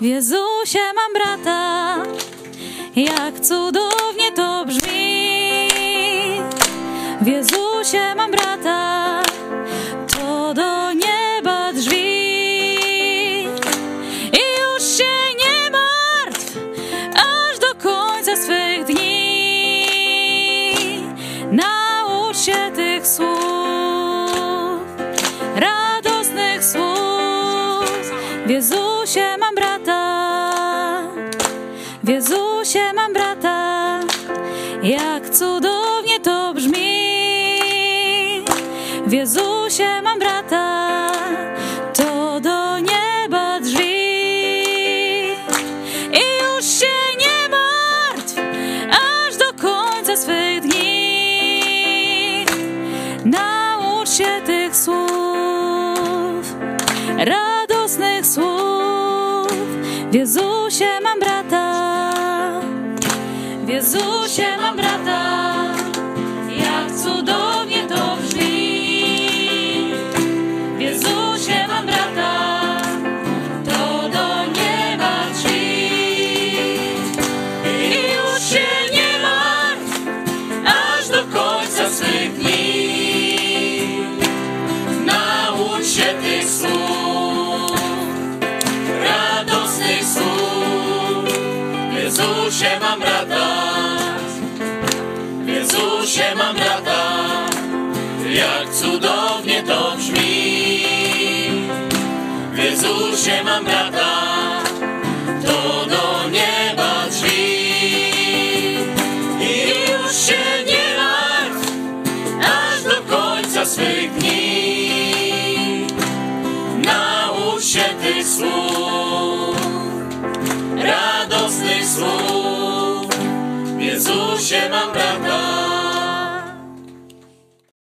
W Jezusie mam brata, jak cudownie to brzmi. W Jezusie mam brata, to do nieba drzwi. I już się nie martw, aż do końca swych dni. Naucz się tych słów, radosnych słów. W Jezusie mam brata, w Jezusie mam brata, jak cudownie to brzmi. W Jezusie mam brata, to do nieba drzwi. I już się nie martw, aż do końca swych dni. Naucz się tych słów, radosnych słów. W Jezusie mam brata, Jezusie mam brata, jak cudownie to brzmi. W Jezusie mam brata, to do nieba drzwi. I już się nie martw, aż do końca swych dni. Naucz się tych słów, radosnych słów. W Jezusie mam brata, Jezusie mam brata, jak cudownie to brzmi. W Jezusie mam brata, to do nieba drzwi. I już się nie martw, aż do końca swych dni. Naucz się tych słów, radosnych słów. W Jezusie mam brata,